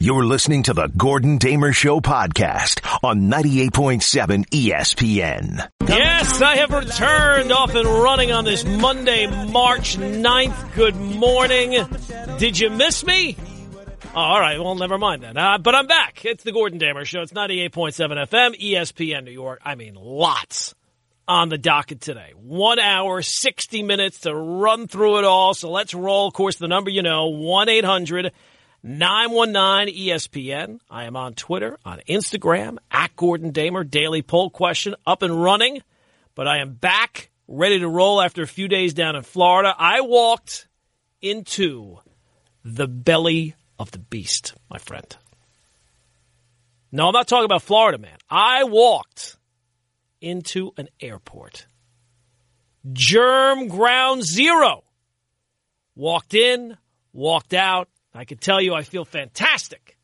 You're listening to the Gordon Damer Show podcast on 98.7 ESPN. Yes, I have returned off and running on this Monday, March 9th. Good morning. Did you miss me? Oh, all right, well, never mind then. Uh, but I'm back. It's the Gordon Damer Show. It's 98.7 FM, ESPN New York. I mean, lots on the docket today. One hour, 60 minutes to run through it all. So let's roll. Of course, the number you know, 1 800 919 ESPN. I am on Twitter, on Instagram, at Gordon Damer. Daily poll question up and running. But I am back, ready to roll after a few days down in Florida. I walked into the belly of the beast, my friend. No, I'm not talking about Florida, man. I walked into an airport. Germ ground zero. Walked in, walked out, I can tell you I feel fantastic.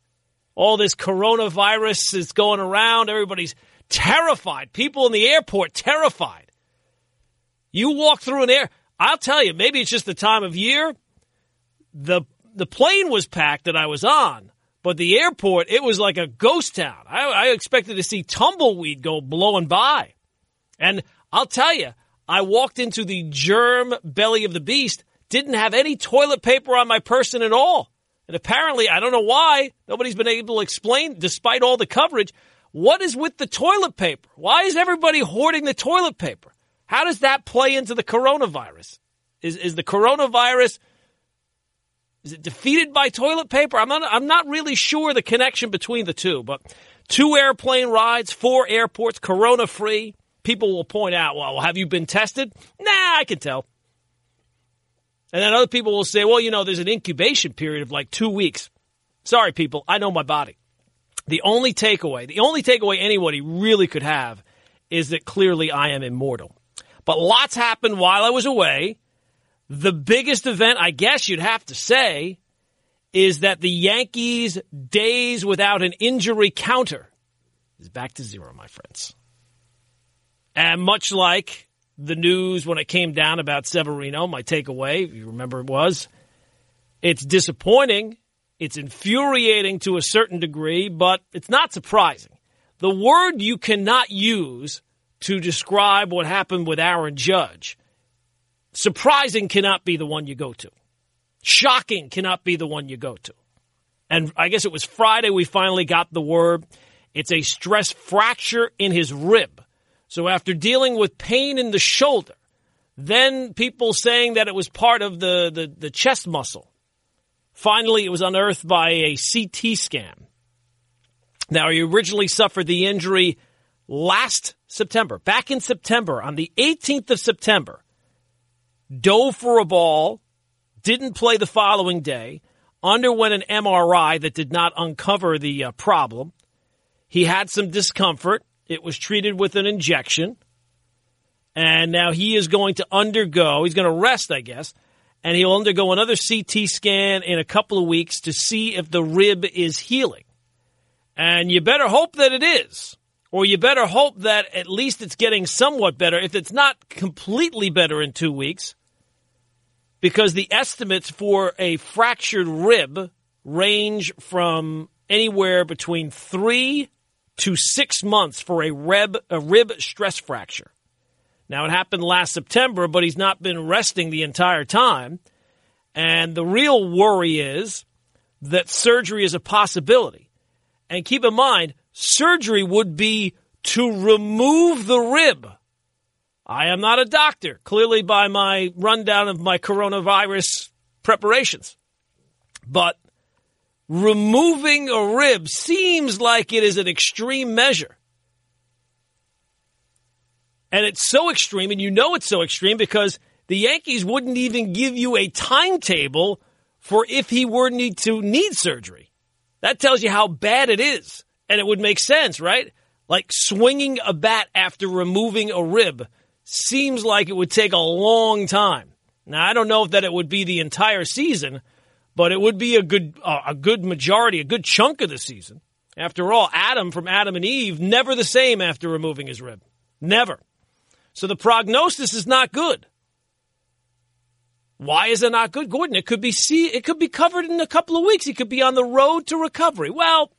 All this coronavirus is going around. Everybody's terrified. People in the airport terrified. You walk through an air. I'll tell you, maybe it's just the time of year. The the plane was packed that I was on, but the airport it was like a ghost town. I, I expected to see tumbleweed go blowing by, and I'll tell you, I walked into the germ belly of the beast. Didn't have any toilet paper on my person at all. And apparently, I don't know why, nobody's been able to explain, despite all the coverage, what is with the toilet paper? Why is everybody hoarding the toilet paper? How does that play into the coronavirus? Is, is the coronavirus, is it defeated by toilet paper? I'm not, I'm not really sure the connection between the two, but two airplane rides, four airports, corona free. People will point out, well, have you been tested? Nah, I can tell. And then other people will say, well, you know, there's an incubation period of like two weeks. Sorry, people, I know my body. The only takeaway, the only takeaway anybody really could have is that clearly I am immortal. But lots happened while I was away. The biggest event, I guess you'd have to say, is that the Yankees' days without an injury counter is back to zero, my friends. And much like the news when it came down about Severino. My takeaway, you remember, it was it's disappointing, it's infuriating to a certain degree, but it's not surprising. The word you cannot use to describe what happened with Aaron Judge, surprising cannot be the one you go to. Shocking cannot be the one you go to. And I guess it was Friday we finally got the word. It's a stress fracture in his rib. So after dealing with pain in the shoulder, then people saying that it was part of the, the, the chest muscle. Finally, it was unearthed by a CT scan. Now, he originally suffered the injury last September, back in September, on the 18th of September. Dove for a ball, didn't play the following day, underwent an MRI that did not uncover the uh, problem. He had some discomfort. It was treated with an injection. And now he is going to undergo, he's going to rest, I guess, and he'll undergo another CT scan in a couple of weeks to see if the rib is healing. And you better hope that it is. Or you better hope that at least it's getting somewhat better. If it's not completely better in two weeks, because the estimates for a fractured rib range from anywhere between three to six months for a rib, a rib stress fracture. Now, it happened last September, but he's not been resting the entire time. And the real worry is that surgery is a possibility. And keep in mind, surgery would be to remove the rib. I am not a doctor, clearly by my rundown of my coronavirus preparations. But removing a rib seems like it is an extreme measure. And it's so extreme, and you know it's so extreme because the Yankees wouldn't even give you a timetable for if he were need to need surgery. That tells you how bad it is. And it would make sense, right? Like swinging a bat after removing a rib seems like it would take a long time. Now, I don't know if that it would be the entire season, but it would be a good uh, a good majority, a good chunk of the season. After all, Adam from Adam and Eve never the same after removing his rib. Never. So the prognosis is not good. Why is it not good, Gordon? It could be see, it could be covered in a couple of weeks. He could be on the road to recovery. Well,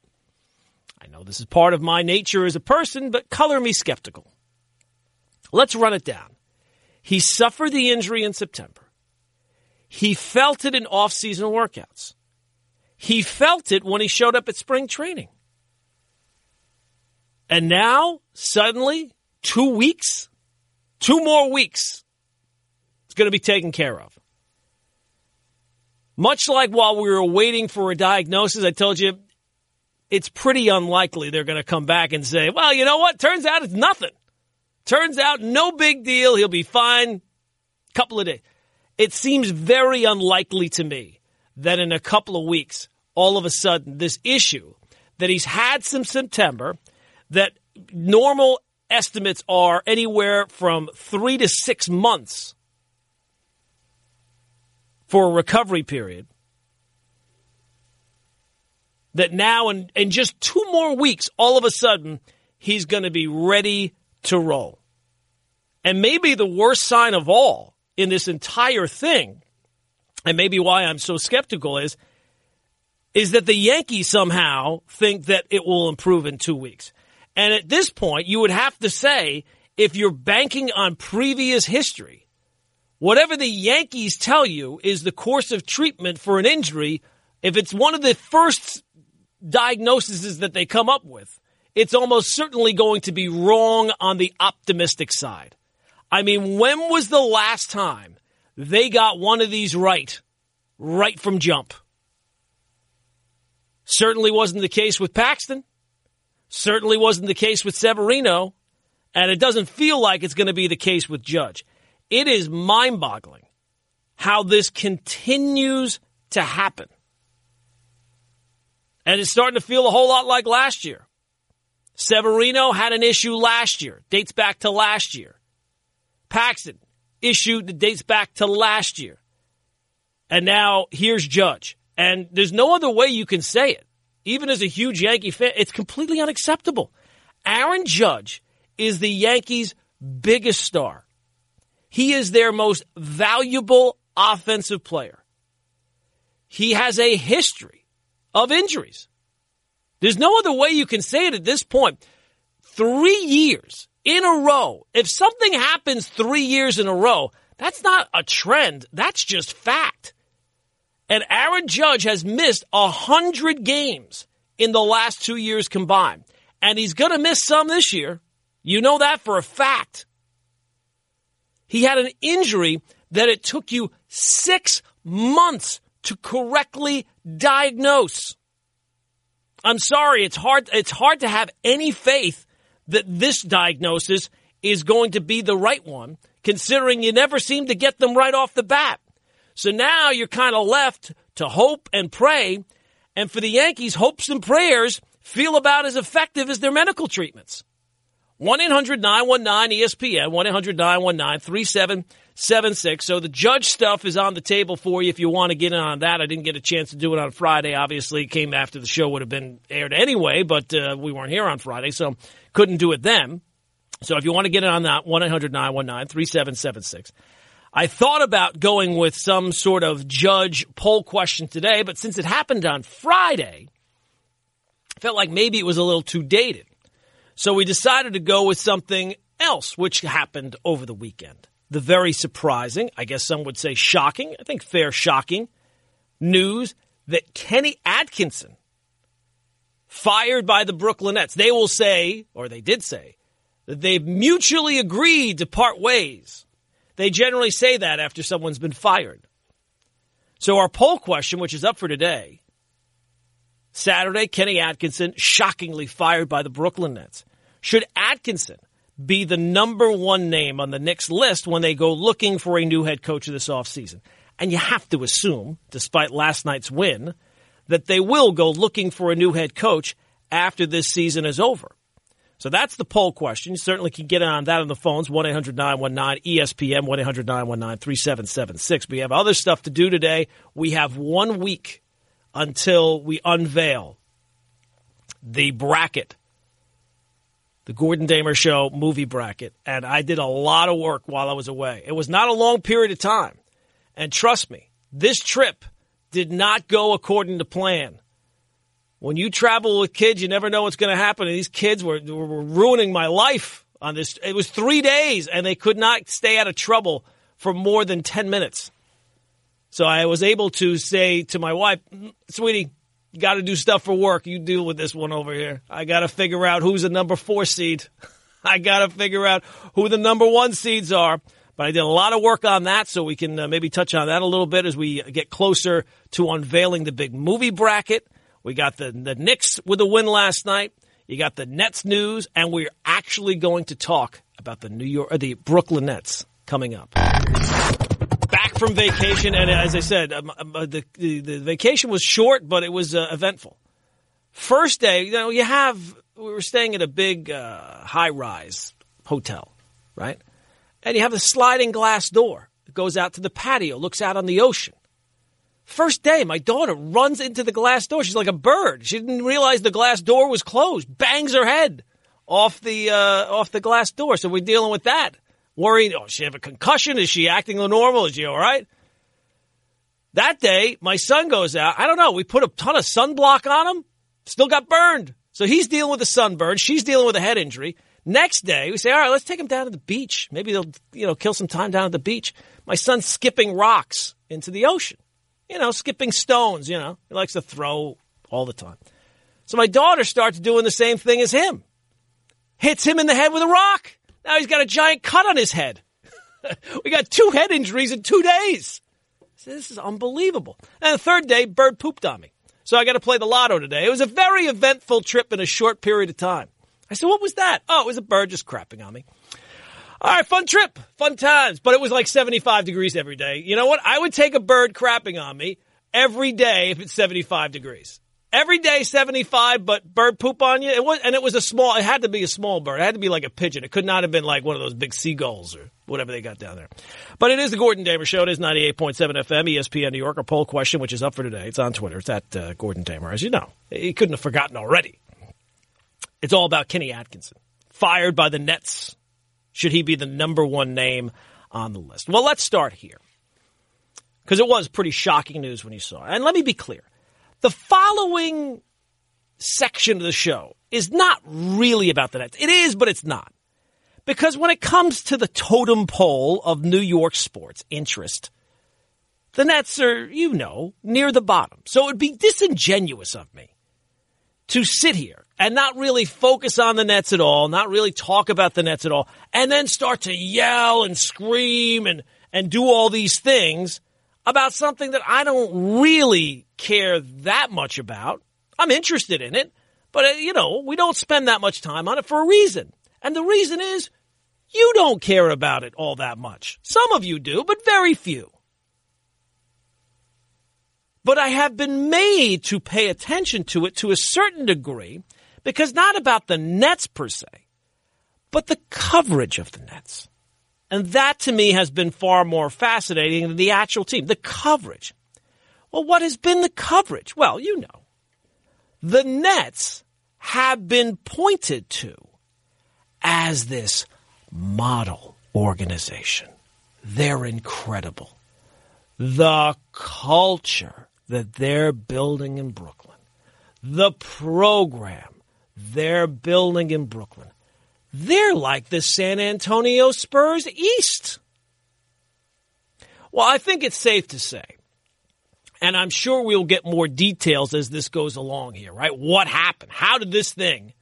I know this is part of my nature as a person, but color me skeptical. Let's run it down. He suffered the injury in September. He felt it in off-season workouts. He felt it when he showed up at spring training. And now, suddenly, two weeks, two more weeks, it's going to be taken care of. Much like while we were waiting for a diagnosis, I told you it's pretty unlikely they're going to come back and say, well, you know what? Turns out it's nothing. Turns out no big deal. He'll be fine. Couple of days. It seems very unlikely to me that in a couple of weeks, all of a sudden, this issue that he's had since September, that normal estimates are anywhere from three to six months for a recovery period. That now, in, in just two more weeks, all of a sudden, he's going to be ready to roll. And maybe the worst sign of all in this entire thing, and maybe why I'm so skeptical is, is that the Yankees somehow think that it will improve in two weeks. And at this point, you would have to say, if you're banking on previous history, whatever the Yankees tell you is the course of treatment for an injury, if it's one of the first diagnoses that they come up with, it's almost certainly going to be wrong on the optimistic side. I mean, when was the last time they got one of these right, right from jump? Certainly wasn't the case with Paxton. Certainly wasn't the case with Severino. And it doesn't feel like it's going to be the case with Judge. It is mind boggling how this continues to happen. And it's starting to feel a whole lot like last year. Severino had an issue last year, dates back to last year. Paxton issued that dates back to last year. And now here's Judge. And there's no other way you can say it. Even as a huge Yankee fan, it's completely unacceptable. Aaron Judge is the Yankees' biggest star. He is their most valuable offensive player. He has a history of injuries. There's no other way you can say it at this point. Three years in a row. If something happens three years in a row, that's not a trend. That's just fact. And Aaron Judge has missed a hundred games in the last two years combined. And he's going to miss some this year. You know that for a fact. He had an injury that it took you six months to correctly diagnose. I'm sorry, it's hard, it's hard to have any faith that this diagnosis is going to be the right one, considering you never seem to get them right off the bat. So now you're kind of left to hope and pray. And for the Yankees, hopes and prayers feel about as effective as their medical treatments. 1 800 919 ESPN, 1 800 919 3776. So the judge stuff is on the table for you if you want to get in on that. I didn't get a chance to do it on Friday. Obviously, it came after the show would have been aired anyway, but uh, we weren't here on Friday. So couldn't do it then. So if you want to get in on that, 1 800 919 3776. I thought about going with some sort of judge poll question today, but since it happened on Friday, I felt like maybe it was a little too dated. So we decided to go with something else, which happened over the weekend. The very surprising, I guess some would say shocking, I think fair shocking news that Kenny Atkinson fired by the Brooklyn Nets. They will say, or they did say, that they've mutually agreed to part ways. They generally say that after someone's been fired. So our poll question, which is up for today, Saturday, Kenny Atkinson shockingly fired by the Brooklyn Nets. Should Atkinson be the number one name on the Knicks list when they go looking for a new head coach this offseason? And you have to assume, despite last night's win, that they will go looking for a new head coach after this season is over. So that's the poll question. You certainly can get on that on the phones, 1 800 919 ESPN, 1 800 919 3776. We have other stuff to do today. We have one week until we unveil the bracket, the Gordon Damer Show movie bracket. And I did a lot of work while I was away. It was not a long period of time. And trust me, this trip did not go according to plan. When you travel with kids, you never know what's going to happen. And these kids were, were ruining my life on this. It was three days, and they could not stay out of trouble for more than 10 minutes. So I was able to say to my wife, sweetie, got to do stuff for work. You deal with this one over here. I got to figure out who's the number four seed. I got to figure out who the number one seeds are. But I did a lot of work on that, so we can uh, maybe touch on that a little bit as we get closer to unveiling the big movie bracket. We got the, the Knicks with a win last night. You got the Nets news, and we're actually going to talk about the New York, or the Brooklyn Nets coming up. From vacation, and as I said, um, um, uh, the, the, the vacation was short, but it was uh, eventful. First day, you know, you have we were staying at a big uh, high rise hotel, right? And you have a sliding glass door that goes out to the patio, looks out on the ocean. First day, my daughter runs into the glass door. She's like a bird. She didn't realize the glass door was closed. Bangs her head off the uh, off the glass door. So we're dealing with that. Worried, oh, she have a concussion? Is she acting normal? Is she all right? That day, my son goes out. I don't know. We put a ton of sunblock on him. Still got burned. So he's dealing with a sunburn. She's dealing with a head injury. Next day, we say, all right, let's take him down to the beach. Maybe they'll, you know, kill some time down at the beach. My son's skipping rocks into the ocean. You know, skipping stones, you know. He likes to throw all the time. So my daughter starts doing the same thing as him. Hits him in the head with a rock. Now he's got a giant cut on his head. we got two head injuries in two days. This is unbelievable. And the third day, bird pooped on me. So I got to play the lotto today. It was a very eventful trip in a short period of time. I said, what was that? Oh, it was a bird just crapping on me. All right, fun trip, fun times, but it was like 75 degrees every day. You know what? I would take a bird crapping on me every day if it's 75 degrees. Every day 75, but bird poop on you. It was, and it was a small, it had to be a small bird. It had to be like a pigeon. It could not have been like one of those big seagulls or whatever they got down there. But it is the Gordon Damer Show. It is 98.7 FM, ESPN New York. A poll question, which is up for today. It's on Twitter. It's at uh, Gordon Damer, as you know. He couldn't have forgotten already. It's all about Kenny Atkinson. Fired by the Nets. Should he be the number one name on the list? Well, let's start here. Because it was pretty shocking news when you saw it. And let me be clear. The following section of the show is not really about the Nets. It is, but it's not. Because when it comes to the totem pole of New York sports interest, the Nets are, you know, near the bottom. So it would be disingenuous of me to sit here and not really focus on the Nets at all, not really talk about the Nets at all, and then start to yell and scream and, and do all these things about something that I don't really care that much about. I'm interested in it, but uh, you know, we don't spend that much time on it for a reason. And the reason is you don't care about it all that much. Some of you do, but very few. But I have been made to pay attention to it to a certain degree because not about the Nets per se, but the coverage of the Nets. And that to me has been far more fascinating than the actual team, the coverage. Well, what has been the coverage? Well, you know, the Nets have been pointed to as this model organization. They're incredible. The culture that they're building in Brooklyn, the program they're building in Brooklyn, they're like the San Antonio Spurs East. Well, I think it's safe to say, and I'm sure we'll get more details as this goes along here, right? What happened? How did this thing?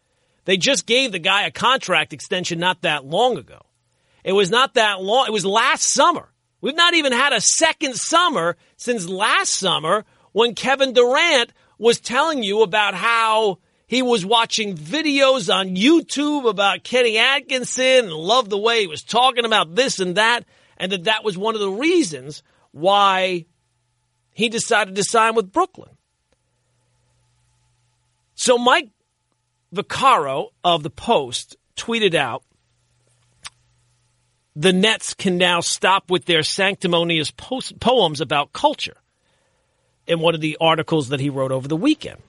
They just gave the guy a contract extension not that long ago. It was not that long. It was last summer. We've not even had a second summer since last summer when Kevin Durant was telling you about how he was watching videos on YouTube about Kenny Atkinson and loved the way he was talking about this and that, and that that was one of the reasons why he decided to sign with Brooklyn. So Mike Vaccaro of the Post tweeted out the Nets can now stop with their sanctimonious poems about culture in one of the articles that he wrote over the weekend.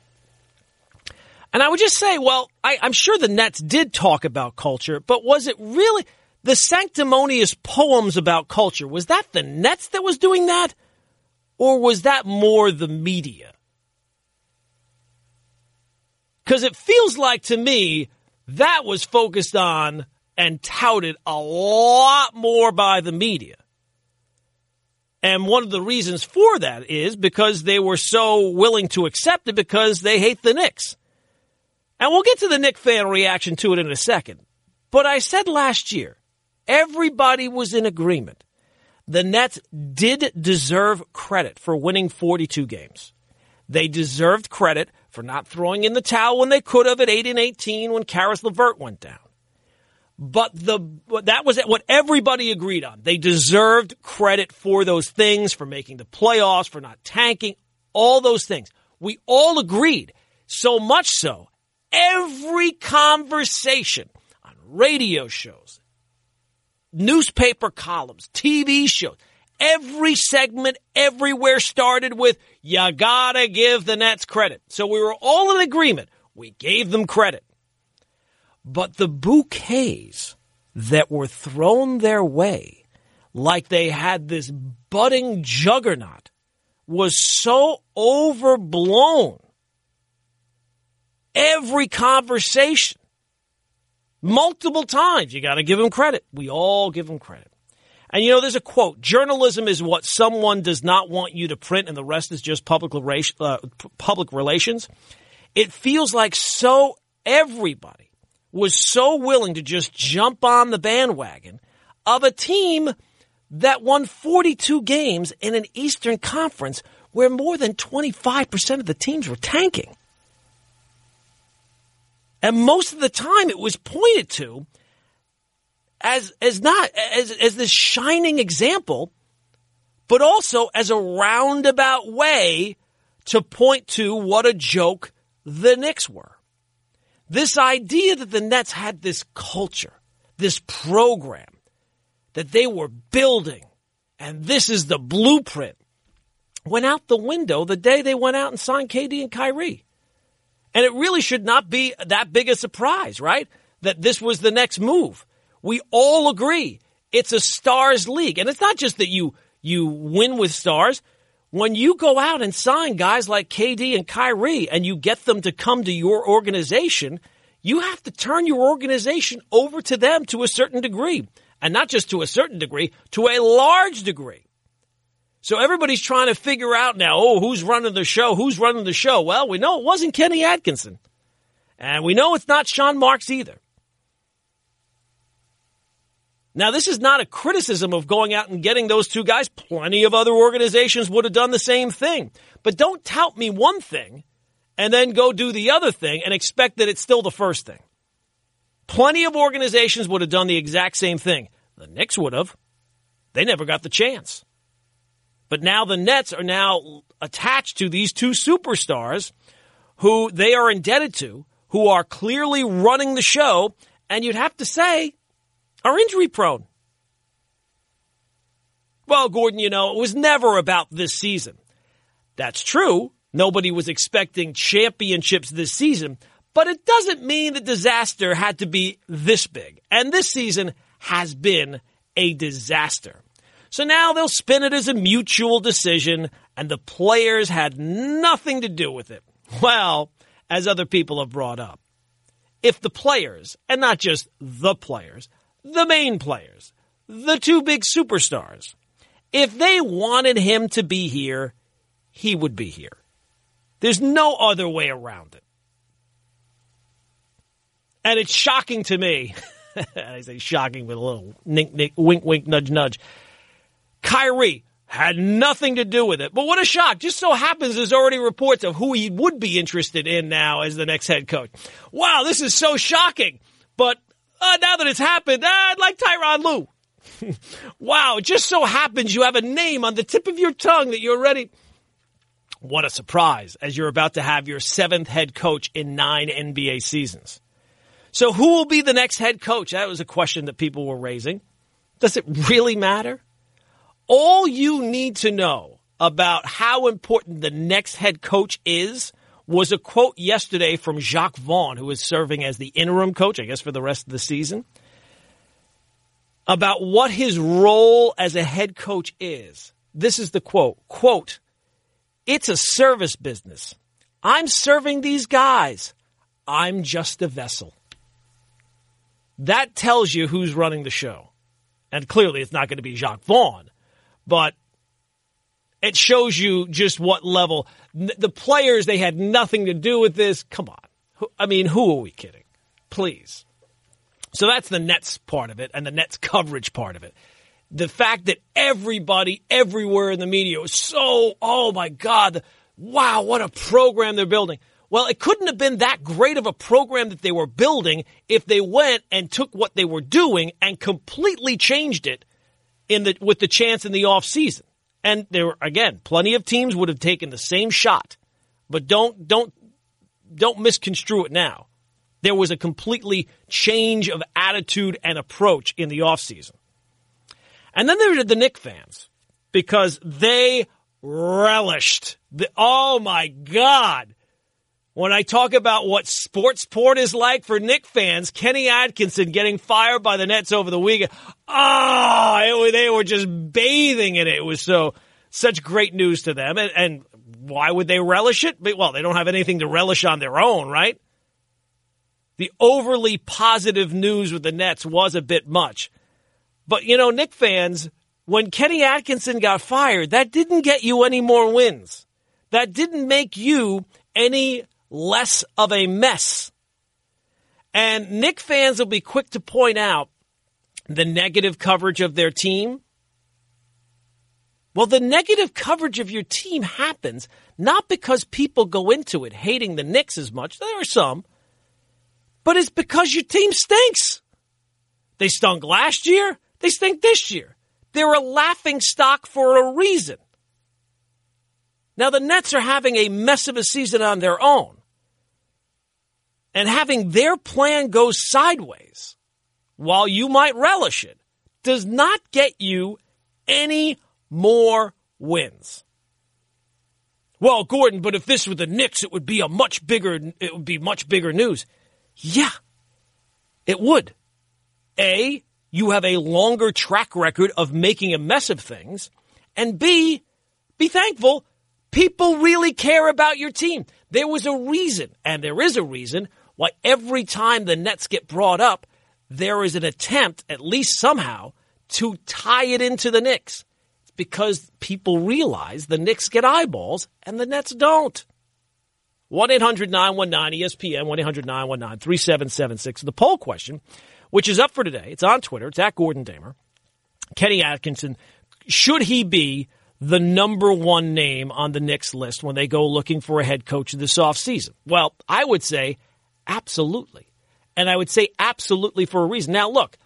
And I would just say, well, I, am sure the Nets did talk about culture, but was it really? The sanctimonious poems about culture, was that the Nets that was doing that? Or was that more the media? Because it feels like to me that was focused on and touted a lot more by the media. And one of the reasons for that is because they were so willing to accept it because they hate the Knicks. And we'll get to the Knick fan reaction to it in a second. But I said last year, everybody was in agreement. The Nets did deserve credit for winning 42 games. They deserved credit for not throwing in the towel when they could have at 8 and 18 when Caris LeVert went down. But the that was what everybody agreed on. They deserved credit for those things, for making the playoffs, for not tanking, all those things. We all agreed. So much so, every conversation on radio shows, newspaper columns, TV shows, every segment everywhere started with, you gotta give the Nets credit. So we were all in agreement. We gave them credit. But the bouquets that were thrown their way, like they had this budding juggernaut, was so overblown. Every conversation, multiple times, you got to give them credit. We all give them credit. And you know, there's a quote journalism is what someone does not want you to print, and the rest is just public, uh, public relations. It feels like so everybody was so willing to just jump on the bandwagon of a team that won 42 games in an Eastern Conference where more than 25% of the teams were tanking. And most of the time it was pointed to as, as not, as, as this shining example, but also as a roundabout way to point to what a joke the Knicks were. This idea that the Nets had this culture, this program that they were building, and this is the blueprint, went out the window the day they went out and signed KD and Kyrie. And it really should not be that big a surprise, right? That this was the next move. We all agree it's a stars league. And it's not just that you, you win with stars when you go out and sign guys like KD and Kyrie and you get them to come to your organization, you have to turn your organization over to them to a certain degree. And not just to a certain degree, to a large degree. So everybody's trying to figure out now, oh, who's running the show? Who's running the show? Well, we know it wasn't Kenny Atkinson. And we know it's not Sean Marks either. Now, this is not a criticism of going out and getting those two guys. Plenty of other organizations would have done the same thing. But don't tout me one thing and then go do the other thing and expect that it's still the first thing. Plenty of organizations would have done the exact same thing. The Knicks would have. They never got the chance. But now the Nets are now attached to these two superstars who they are indebted to, who are clearly running the show. And you'd have to say are injury prone. Well, Gordon, you know, it was never about this season. That's true. Nobody was expecting championships this season, but it doesn't mean the disaster had to be this big. And this season has been a disaster. So now they'll spin it as a mutual decision, and the players had nothing to do with it. Well, as other people have brought up, if the players, and not just the players, the main players, the two big superstars. If they wanted him to be here, he would be here. There's no other way around it. And it's shocking to me. I say shocking with a little nink, nink, wink, wink, nudge, nudge. Kyrie had nothing to do with it. But what a shock. Just so happens there's already reports of who he would be interested in now as the next head coach. Wow, this is so shocking. But uh, now that it's happened, uh, I'd like Tyronn Lue. wow, just so happens you have a name on the tip of your tongue that you're ready. What a surprise as you're about to have your seventh head coach in nine NBA seasons. So, who will be the next head coach? That was a question that people were raising. Does it really matter? All you need to know about how important the next head coach is was a quote yesterday from Jacque Vaughn, who is serving as the interim coach, I guess, for the rest of the season. about what his role as a head coach is. This is the quote. Quote, it's a service business. I'm serving these guys. I'm just a vessel. That tells you who's running the show. And clearly it's not going to be Jacque Vaughn, but it shows you just what level the players they had nothing to do with this. Come on. I mean, who are we kidding? Please. So that's the Nets part of it and the Nets coverage part of it. The fact that everybody everywhere in the media was so, oh my God, wow, what a program they're building. Well, it couldn't have been that great of a program that they were building if they went and took what they were doing and completely changed it in the with the chance in the off season. And there were again, plenty of teams would have taken the same shot. But don't don't don't misconstrue it now. There was a completely change of attitude and approach in the offseason. And then there were the Knick fans because they relished the, oh my God, when I talk about what sportsport is like for Knick fans, Kenny Atkinson getting fired by the Nets over the weekend. Ah, it, they were just bathing in it. It was so such great news to them. And, and why would they relish it? Well, they don't have anything to relish on their own, right? The overly positive news with the Nets was a bit much. But, you know, Knick fans, when Kenny Atkinson got fired, that didn't get you any more wins. That didn't make you any less of a mess. And Knick fans will be quick to point out the negative coverage of their team. Well, the negative coverage of your team happens not because people go into it hating the Knicks as much. There are some. But it's because your team stinks. They stunk last year. They stink this year. They're a laughing stock for a reason. Now, the Nets are having a mess of a season on their own. And having their plan go sideways, while you might relish it, does not get you any more wins. Well, Gordon, but if this were the Knicks, it would be a much bigger, it would be much bigger news. Yeah, it would. A, you have a longer track record of making a mess of things. And B, be thankful People really care about your team. There was a reason, and there is a reason, why every time the Nets get brought up, there is an attempt, at least somehow, to tie it into the Knicks. It's because people realize the Knicks get eyeballs and the Nets don't. 1 800 919 ESPN, 1 800 919 3776. The poll question, which is up for today, it's on Twitter, it's at Gordon Damer. Kenny Atkinson, should he be the number one name on the Knicks list when they go looking for a head coach this offseason? Well, I would say absolutely. And I would say absolutely for a reason. Now, look,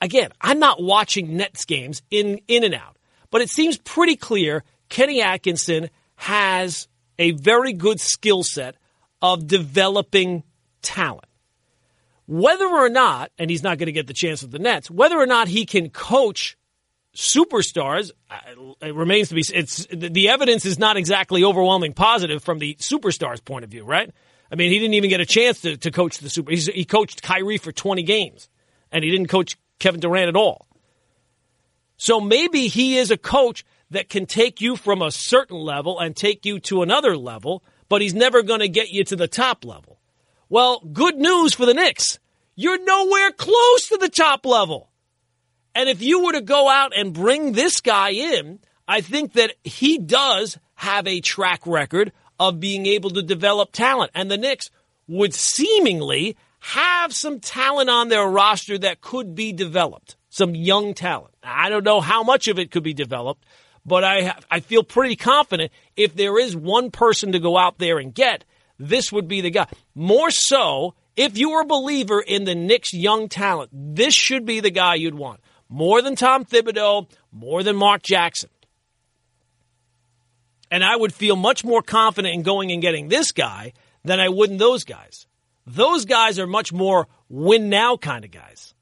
again, I'm not watching Nets games in, in and out, but it seems pretty clear Kenny Atkinson has a very good skill set of developing talent. Whether or not, and he's not going to get the chance with the Nets, whether or not he can coach superstars uh, it remains to be it's the evidence is not exactly overwhelming positive from the superstars point of view right? I mean he didn't even get a chance to, to coach the super he coached Kyrie for 20 games and he didn't coach Kevin Durant at all. So maybe he is a coach that can take you from a certain level and take you to another level but he's never going to get you to the top level. Well good news for the Knicks. You're nowhere close to the top level and if you were to go out and bring this guy in, I think that he does have a track record of being able to develop talent. And the Knicks would seemingly have some talent on their roster that could be developed, some young talent. I don't know how much of it could be developed, but I, I feel pretty confident if there is one person to go out there and get, this would be the guy. More so, if you're a believer in the Knicks' young talent, this should be the guy you'd want more than Tom Thibodeau, more than Mark Jackson. And I would feel much more confident in going and getting this guy than I would in those guys. Those guys are much more win now kind of guys.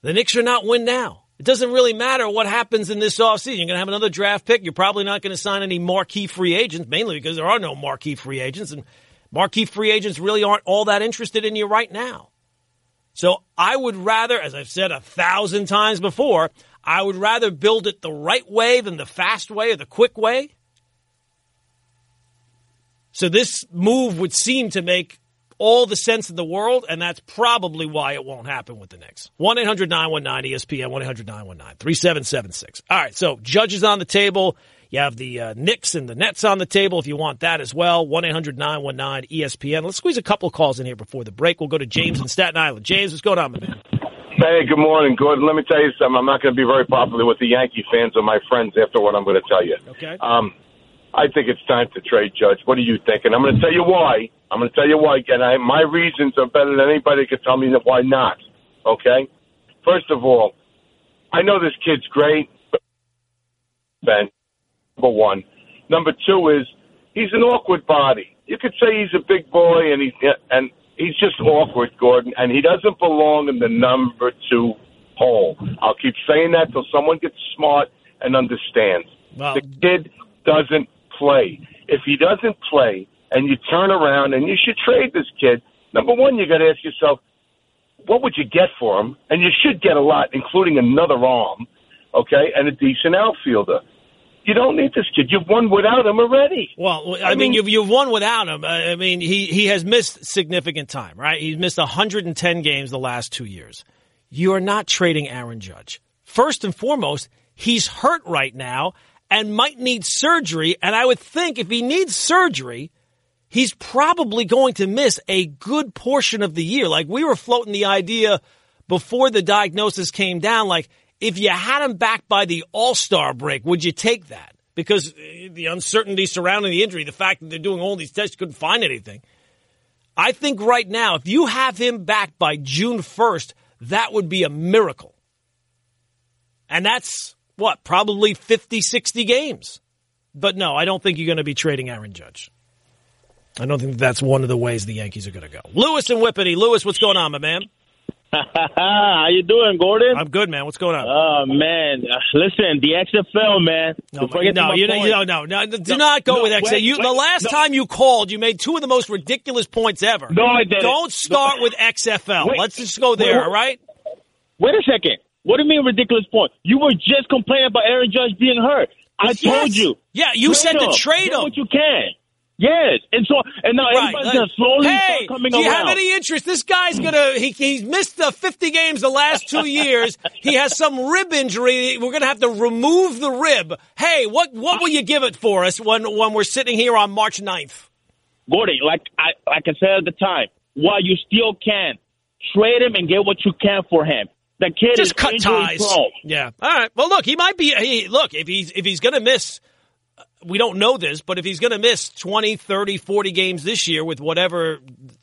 The Knicks are not win now. It doesn't really matter what happens in this offseason. You're going to have another draft pick. You're probably not going to sign any marquee free agents, mainly because there are no marquee free agents. And marquee free agents really aren't all that interested in you right now. So I would rather, as I've said a thousand times before, I would rather build it the right way than the fast way or the quick way. So this move would seem to make all the sense in the world, and that's probably why it won't happen with the Knicks. 1 800 919 ESPN, 1 800 919 3776. All right, so judges on the table. You have the uh, Knicks and the Nets on the table if you want that as well. 1 800 919 ESPN. Let's squeeze a couple calls in here before the break. We'll go to James in Staten Island. James, what's going on, my man? Hey, good morning, Gordon. Let me tell you something. I'm not going to be very popular with the Yankee fans or my friends after what I'm going to tell you. Okay. Um, I think it's time to trade Judge. What do you think? And I'm going to tell you why. I'm going to tell you why. And I, my reasons are better than anybody could tell me why not. Okay. First of all, I know this kid's great. Ben, number one. Number two is he's an awkward body. You could say he's a big boy and he's and he's just awkward, Gordon, and he doesn't belong in the number two hole. I'll keep saying that till someone gets smart and understands. Well, the kid doesn't play. If he doesn't play and you turn around and you should trade this kid, number one, you got to ask yourself, what would you get for him? And you should get a lot, including another arm, okay, and a decent outfielder. You don't need this kid. You've won without him already. Well, I, I mean, mean, you've you've won without him. I mean, he he has missed significant time, right? He's missed 110 games the last two years. You are not trading Aaron Judge. First and foremost, he's hurt right now and might need surgery. And I would think if he needs surgery, he's probably going to miss a good portion of the year. Like we were floating the idea before the diagnosis came down, like if you had him back by the All Star break, would you take that? Because uh, the uncertainty surrounding the injury, the fact that they're doing all these tests, couldn't find anything. I think right now, if you have him back by June 1st, that would be a miracle. And that's what, probably 50, 60 games. But no, I don't think you're going to be trading Aaron Judge. I don't think that's one of the ways the Yankees are going to go. Lewis and Whippany. Lewis, what's going on, my man? How you doing, Gordon? I'm good, man. What's going on? Oh man, listen, the XFL, man. No, no, you know, no, no, no, do not go no, with XFL. wait, you, wait, the last no. time you called, you made two of the most ridiculous points ever. No, I didn't. Don't start with XFL. Wait. Let's just go there, all right? Wait a second. What do you mean ridiculous point? You were just complaining about Aaron Judge being hurt. I Yes. told you. Yeah, you said to trade him. what you can. Yes, and so and now Right. everybody's gonna slowly hey, coming do you around. have any interest? This guy's gonna he, he's missed the 50 games the last two years. he has some rib injury. We're gonna have to remove the rib. Hey, what what will you give it for us when when we're sitting here on March 9th? Gordy, like I like I said at the time, while you still can trade him and get what you can for him. The kid is Just cut ties. prone. Yeah. All right. Well, look, he might be. He, look, if he's if he's gonna miss. We don't know this, but if he's going to miss 20, 30, 40 games this year with whatever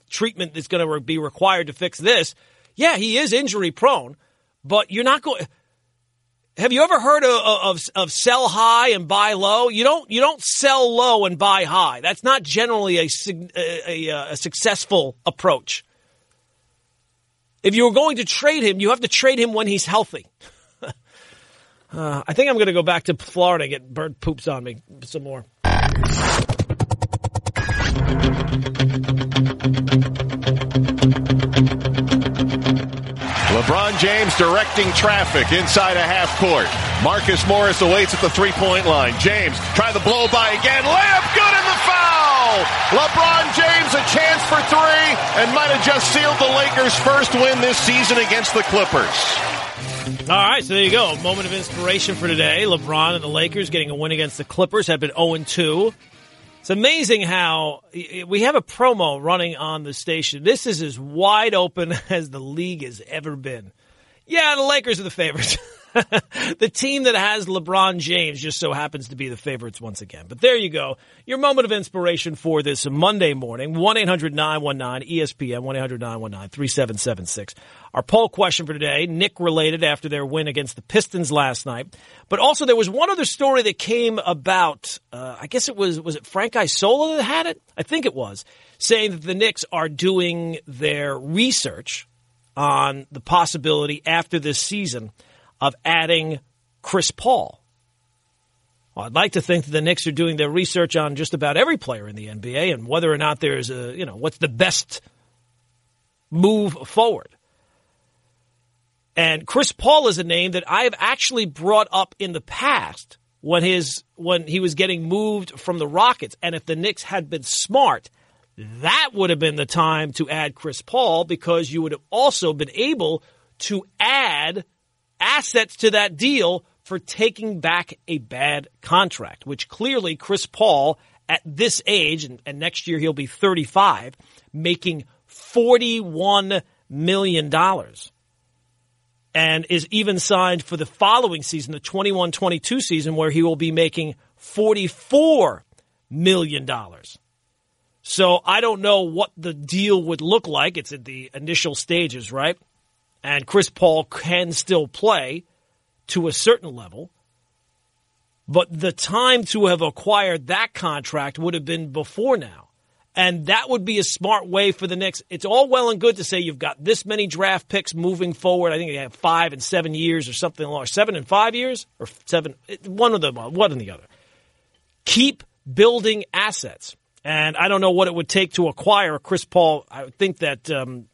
treatment that's going to be required to fix this, yeah, he is injury prone, but you're not going. Have you ever heard of, of of sell high and buy low? You don't you don't sell low and buy high. That's not generally a a, a, a successful approach. If you're going to trade him, you have to trade him when he's healthy. Uh, I think I'm going to go back to Florida and get bird poops on me some more. LeBron James directing traffic inside a half court. Marcus Morris awaits at the three point line. James try the blow by again. Layup good in the foul. LeBron James a chance for three and might have just sealed the Lakers' first win this season against the Clippers. All right, so there you go. Moment of inspiration for today. LeBron and the Lakers getting a win against the Clippers have been 0 2. It's amazing how we have a promo running on the station. This is as wide open as the league has ever been. Yeah, the Lakers are the favorites. the team that has LeBron James just so happens to be the favorites once again. But there you go. Your moment of inspiration for this Monday morning. 1 800 919 ESPN, 1 800 919 3776. Our poll question for today, Knick related after their win against the Pistons last night. But also, there was one other story that came about. Uh, I guess it was, was it Frank Isola that had it? I think it was, saying that the Knicks are doing their research on the possibility after this season of adding Chris Paul. Well, I'd like to think that the Knicks are doing their research on just about every player in the NBA and whether or not there's a, you know, what's the best move forward. And Chris Paul is a name that I have actually brought up in the past when his when he was getting moved from the Rockets. And if the Knicks had been smart, that would have been the time to add Chris Paul because you would have also been able to add assets to that deal for taking back a bad contract, which clearly Chris Paul at this age, and, and next year he'll be 35, making $41 million and is even signed for the following season, the 21 22 season, where he will be making $44 million. So I don't know what the deal would look like. It's at the initial stages, right? And Chris Paul can still play to a certain level. But the time to have acquired that contract would have been before now. And that would be a smart way for the Knicks. It's all well and good to say you've got this many draft picks moving forward. I think they have five and seven years or something along, seven and five years or seven, one of them, one and the other. Keep building assets. And I don't know what it would take to acquire Chris Paul. I think that um,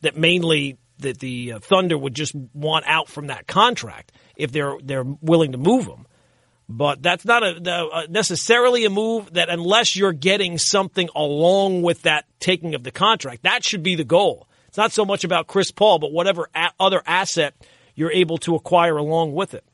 that mainly that the uh, Thunder would just want out from that contract if they're they're willing to move him. But that's not a, a, necessarily a move that unless you're getting something along with that taking of the contract, that should be the goal. It's not so much about Chris Paul, but whatever a- other asset you're able to acquire along with it.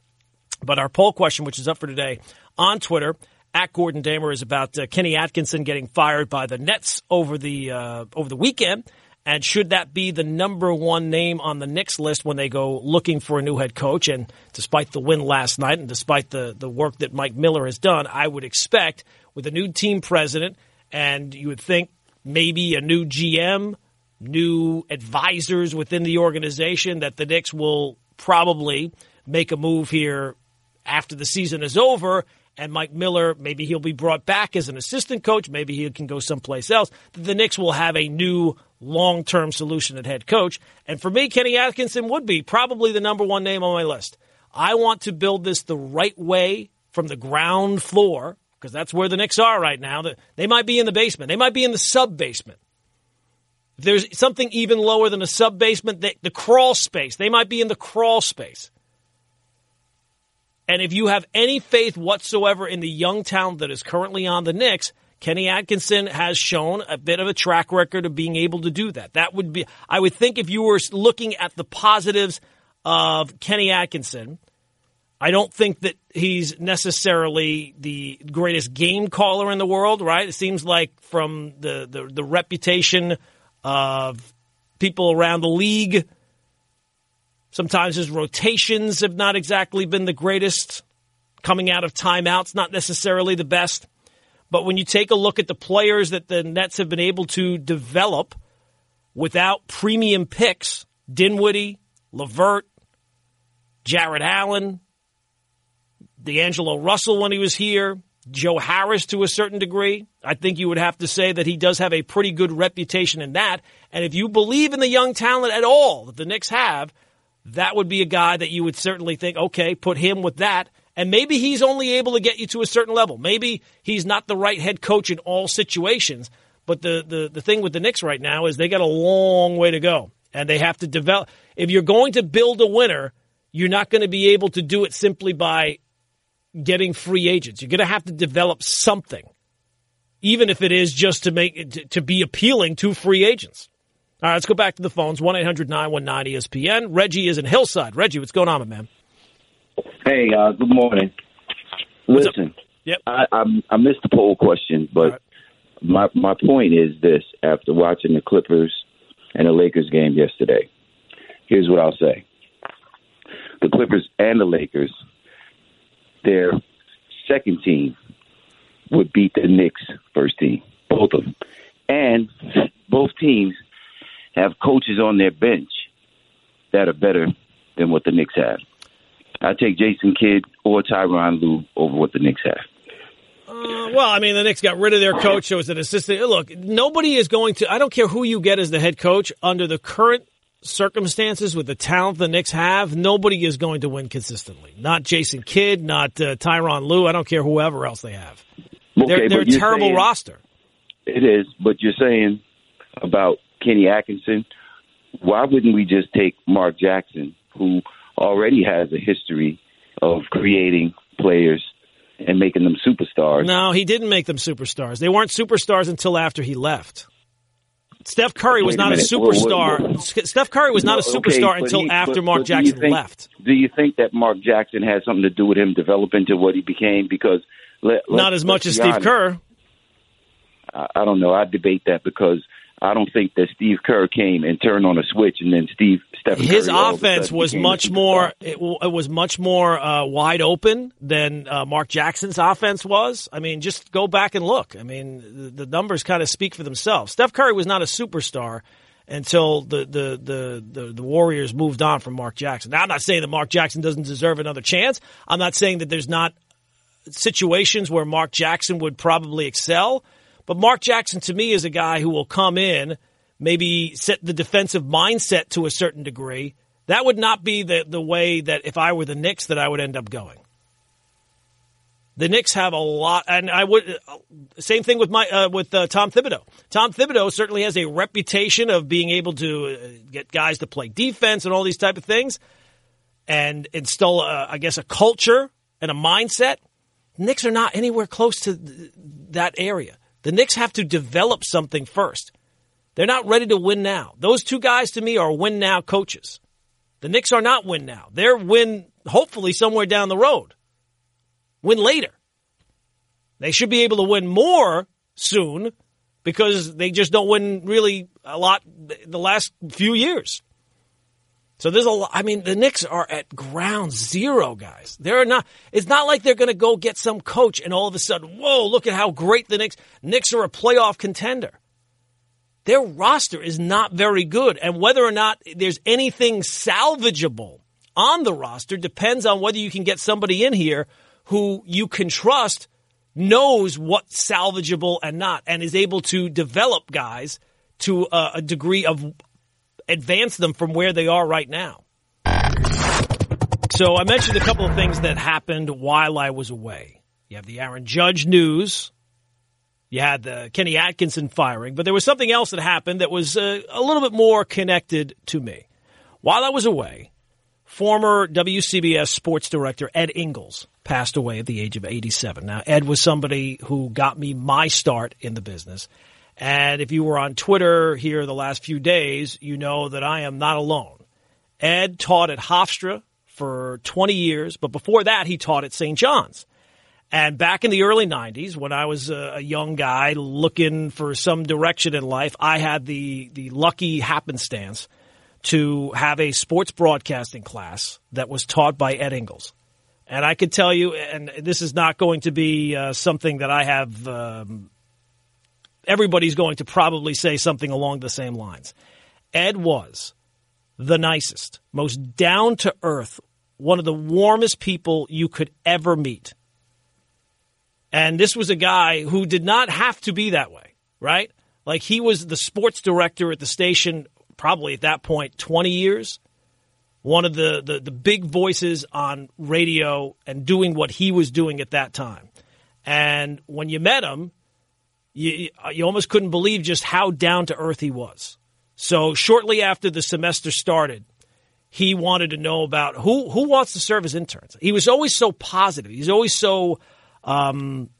But our poll question, which is up for today on Twitter, at Gordon Damer, is about uh, Kenny Atkinson getting fired by the Nets over the uh, over the weekend. And should that be the number one name on the Knicks list when they go looking for a new head coach? And despite the win last night and despite the, the work that Mike Miller has done, I would expect with a new team president and you would think maybe a new GM, new advisors within the organization that the Knicks will probably make a move here after the season is over and Mike Miller, maybe he'll be brought back as an assistant coach. Maybe he can go someplace else. The Knicks will have a new long term solution at head coach. And for me, Kenny Atkinson would be probably the number one name on my list. I want to build this the right way from the ground floor because that's where the Knicks are right now. They might be in the basement, they might be in the sub basement. If there's something even lower than a sub basement, the crawl space, they might be in the crawl space. And if you have any faith whatsoever in the young talent that is currently on the Knicks, Kenny Atkinson has shown a bit of a track record of being able to do that. That would be, I would think, if you were looking at the positives of Kenny Atkinson, I don't think that he's necessarily the greatest game caller in the world, right? It seems like from the, the, the reputation of people around the league Sometimes his rotations have not exactly been the greatest. Coming out of timeouts, not necessarily the best. But when you take a look at the players that the Nets have been able to develop without premium picks, Dinwiddie, LeVert, Jarrett Allen, D'Angelo Russell when he was here, Joe Harris to a certain degree. I think you would have to say that he does have a pretty good reputation in that. And if you believe in the young talent at all that the Knicks have, that would be a guy that you would certainly think, okay, put him with that. And maybe he's only able to get you to a certain level. Maybe he's not the right head coach in all situations. But the, the, the thing with the Knicks right now is they got a long way to go. And they have to develop. If you're going to build a winner, you're not going to be able to do it simply by getting free agents. You're going to have to develop something, even if it is just to make it, to, to be appealing to free agents. All right, let's go back to the phones. 1 800 919 ESPN. Reggie is in Hillside. Reggie, what's going on, my man? Hey, uh, good morning. What's Listen, Yep. I, I, I missed the poll question, but right. my my point is this: after watching the Clippers and the Lakers game yesterday, here's what I'll say: the Clippers and the Lakers, their second team would beat the Knicks' first team, both of them, and both teams have coaches on their bench that are better than what the Knicks have. I take Jason Kidd or Tyronn Lue over what the Knicks have. Uh, well, I mean, the Knicks got rid of their coach, so it's an assistant. Look, nobody is going to. I don't care who you get as the head coach under the current circumstances with the talent the Knicks have. Nobody is going to win consistently. Not Jason Kidd, not uh, Tyronn Lue. I don't care whoever else they have. Okay, they're they're a terrible saying- roster. It is, but you're saying about Kenny Atkinson. Why wouldn't we just take Mark Jackson, who already has a history of creating players and making them superstars. No, he didn't make them superstars. They weren't superstars until after he left. Steph Curry was a not a, minute. superstar. Well, well, Steph Curry was not a superstar but until he- after but- Mark but Jackson think- left. Do you think that Mark Jackson had something to do with him developing to what he became? Because let, Not as much as Steve honest. Kerr. I, I don't know. I debate that because I don't think that Steve Kerr came and turned on a switch and then Steve Stephen His Curry offense was much more. It, w- it was much more uh, wide open than uh, Mark Jackson's offense was. I mean, just go back and look. I mean, the, the numbers kind of speak for themselves. Steph Curry was not a superstar until the, the the, the the Warriors moved on from Mark Jackson. Now, I'm not saying that Mark Jackson doesn't deserve another chance. I'm not saying that there's not situations where Mark Jackson would probably excel. But Mark Jackson, to me, is a guy who will come in, maybe set the defensive mindset to a certain degree. That would not be the, the way that if I were the Knicks that I would end up going. The Knicks have a lot, and I would uh, same thing with my uh, with uh, Tom Thibodeau. Tom Thibodeau certainly has a reputation of being able to uh, get guys to play defense and all these type of things, and install, uh, I guess, a culture and a mindset. Knicks are not anywhere close to that area. The Knicks have to develop something first. They're not ready to win now. Those two guys to me are win now coaches. The Knicks are not win now. They're win hopefully somewhere down the road. Win later. They should be able to win more soon because they just don't win really a lot the last few years. So there's a lot. I mean, the Knicks are at ground zero, guys. They're not. It's not like they're going to go get some coach and all of a sudden, whoa, look at how great the Knicks. Knicks are a playoff contender. Their roster is not very good, and whether or not there's anything salvageable on the roster depends on whether you can get somebody in here who you can trust, knows what's salvageable and not, and is able to develop guys to a, a degree of advance them from where they are right now. So I mentioned a couple of things that happened while I was away. You have the Aaron Judge news. You had the Kenny Atkinson firing, but there was something else that happened that was uh, a little bit more connected to me. While I was away, former WCBS sports director Ed Ingles passed away at the age of 87. Now, Ed was somebody who got me my start in the business. And if you were on Twitter here the last few days, you know that I am not alone. Ed taught at Hofstra for 20 years, but before that, he taught at St. John's. And back in the early 90s, when I was a, young guy looking for some direction in life, I had the, the lucky happenstance to have a sports broadcasting class that was taught by Ed Ingles. And I could tell you, and this is not going to be uh, something that I have, um, everybody's going to probably say something along the same lines. Ed was the nicest, most down to earth, one of the warmest people you could ever meet. And this was a guy who did not have to be that way, right? Like he was the sports director at the station, probably at that point, 20 years. One of the, the, the big voices on radio and doing what he was doing at that time. And when you met him, you, you almost couldn't believe just how down to earth he was. So shortly after the semester started, he wanted to know about who who wants to serve as interns. He was always so positive. He's always so um,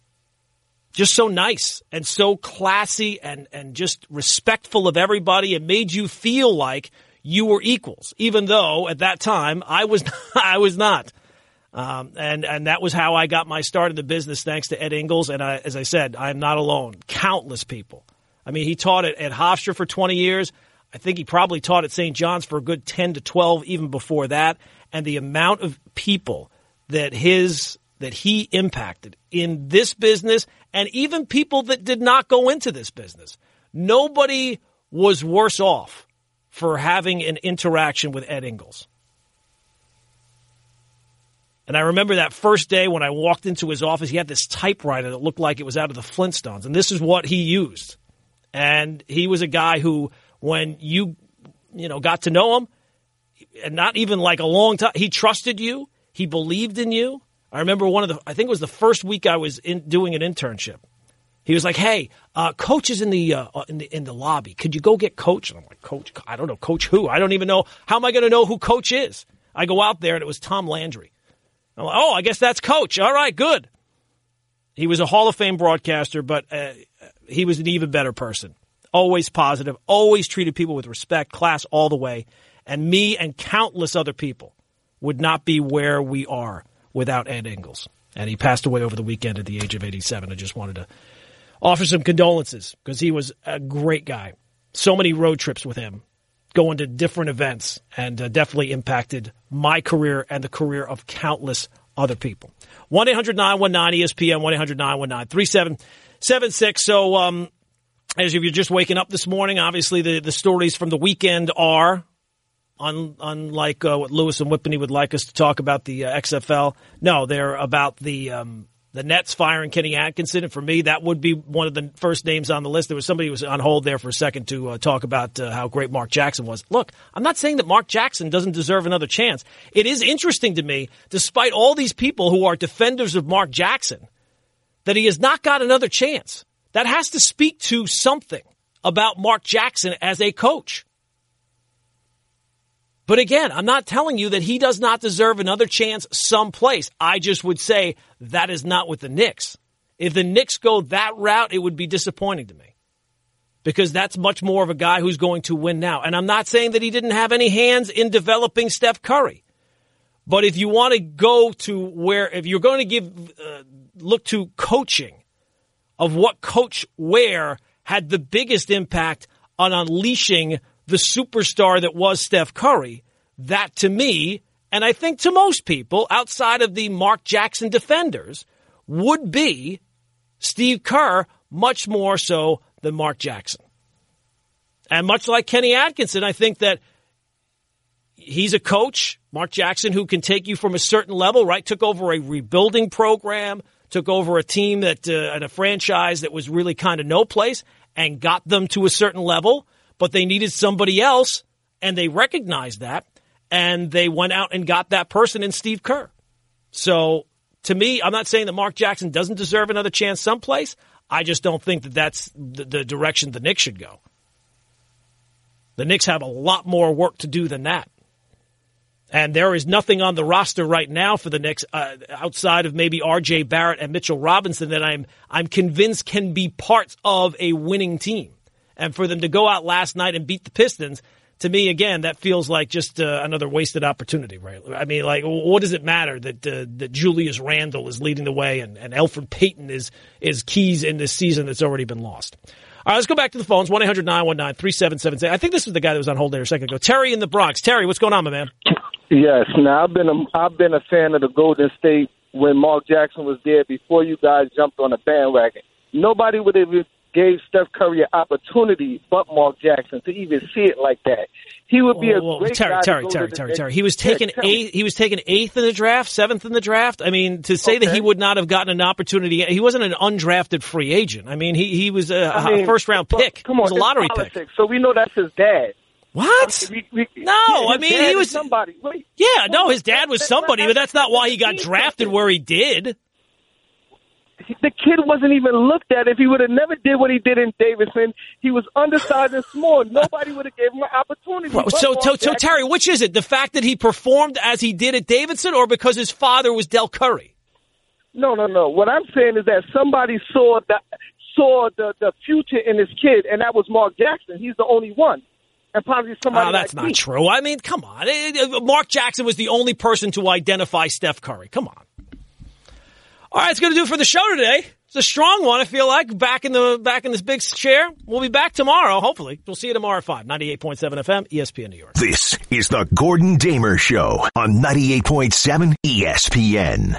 just so nice and so classy and and just respectful of everybody. It made you feel like you were equals, even though at that time I was I was not. Um, and and that was how I got my start in the business, thanks to Ed Ingles. And I, as I said, I'm not alone. Countless people. I mean, he taught at, at Hofstra for 20 years. I think he probably taught at St. John's for a good 10 to 12, even before that. And the amount of people that his that he impacted in this business, and even people that did not go into this business, nobody was worse off for having an interaction with Ed Ingles. And I remember that first day when I walked into his office, he had this typewriter that looked like it was out of the Flintstones. And this is what he used. And he was a guy who, when you, you know, got to know him, and not even like a long time, he trusted you. He believed in you. I remember one of the, I think it was the first week I was in, doing an internship. He was like, "Hey, uh, coach is in the uh, in the in the lobby. Could you go get coach?" And I'm like, "Coach? I don't know, coach who? I don't even know. How am I going to know who coach is?" I go out there and it was Tom Landry. Like, oh, I guess that's coach. All right, good. He was a Hall of Fame broadcaster, but uh, he was an even better person. Always positive, always treated people with respect, class all the way. And me and countless other people would not be where we are without Ed Ingles. And he passed away over the weekend at the age of 87. I just wanted to offer some condolences because he was a great guy. So many road trips with him, going to different events, and uh, definitely impacted my career and the career of countless other people. 1 800 919 ESPN, 1 800 919 3776. So, um, as if you're just waking up this morning, obviously the, the stories from the weekend are, un, unlike uh, what Lewis and Whippany would like us to talk about the uh, XFL, no, they're about the um, the Nets firing Kenny Atkinson, and for me, that would be one of the first names on the list. There was somebody who was on hold there for a second to uh, talk about uh, how great Mark Jackson was. Look, I'm not saying that Mark Jackson doesn't deserve another chance. It is interesting to me, despite all these people who are defenders of Mark Jackson, that he has not got another chance. That has to speak to something about Mark Jackson as a coach. But again, I'm not telling you that he does not deserve another chance someplace. I just would say that is not with the Knicks. If the Knicks go that route, it would be disappointing to me because that's much more of a guy who's going to win now. And I'm not saying that he didn't have any hands in developing Steph Curry. But if you want to go to where, if you're going to give, uh, look to coaching of what Coach Ware had the biggest impact on unleashing the superstar that was Steph Curry. That to me, and I think to most people outside of the Mark Jackson defenders, would be Steve Kerr much more so than Mark Jackson. And much like Kenny Atkinson, I think that he's a coach, Mark Jackson, who can take you from a certain level, right? Took over a rebuilding program, took over a team that, uh, and a franchise that was really kind of no place and got them to a certain level but they needed somebody else, and they recognized that, and they went out and got that person in Steve Kerr. So to me, I'm not saying that Mark Jackson doesn't deserve another chance someplace. I just don't think that that's the, the direction the Knicks should go. The Knicks have a lot more work to do than that. And there is nothing on the roster right now for the Knicks uh, outside of maybe R.J. Barrett and Mitchell Robinson that I'm I'm convinced can be parts of a winning team and for them to go out last night and beat the Pistons, to me, again, that feels like just uh, another wasted opportunity, right? I mean, like, what does it matter that uh, that Julius Randle is leading the way and, and Elfrid Payton is is keys in this season that's already been lost? All right, let's go back to the phones. 1 800 919 3776. I think this is the guy that was on hold there a second ago. Terry in the Bronx. Terry, what's going on, my man? Yes. Now, I've been a, I've been a fan of the Golden State when Mark Jackson was there before you guys jumped on the bandwagon. Nobody would have gave Steph Curry an opportunity, but Mark Jackson, to even see it like that. He would be whoa, a great Terry, guy Terry, to Terry, Terry, Terry. He was taken yeah, eighth. He was taken eighth in the draft, seventh in the draft. I mean, to say that he would not have gotten an opportunity, he wasn't an undrafted free agent. I mean, he he was a, I mean, a first round pick. Come on, he was a lottery politics, pick. So we know that's his dad. What? We, we, no, I mean he was somebody. Wait, yeah, no, his dad was somebody, but that's not why he got drafted where he did the kid wasn't even looked at. If he would have never did what he did in Davidson, he was undersized and small. Nobody would have gave him an opportunity. So, so, so, Terry, which is it? The fact that he performed as he did at Davidson, or because his father was Del Curry? No, no, no. What I'm saying is that somebody saw that saw the the future in this kid, and that was Mark Jackson. He's the only one. And probably somebody. Oh, that's like not me. true. I mean, come on. Mark Jackson was the only person to identify Steph Curry. Come on. All right, it's going to do it for the show today. It's a strong one. I feel like back in the back in this big chair. We'll be back tomorrow. Hopefully, we'll see you tomorrow at five. Ninety-eight point seven FM, ESPN New York. This is the Gordon Damer Show on ninety-eight point seven ESPN.